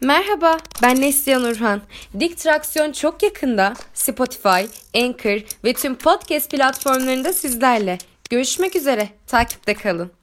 Merhaba, ben Neslihan Urhan. Dik Traksiyon çok yakında Spotify, Anchor ve tüm podcast platformlarında sizlerle. Görüşmek üzere, takipte kalın.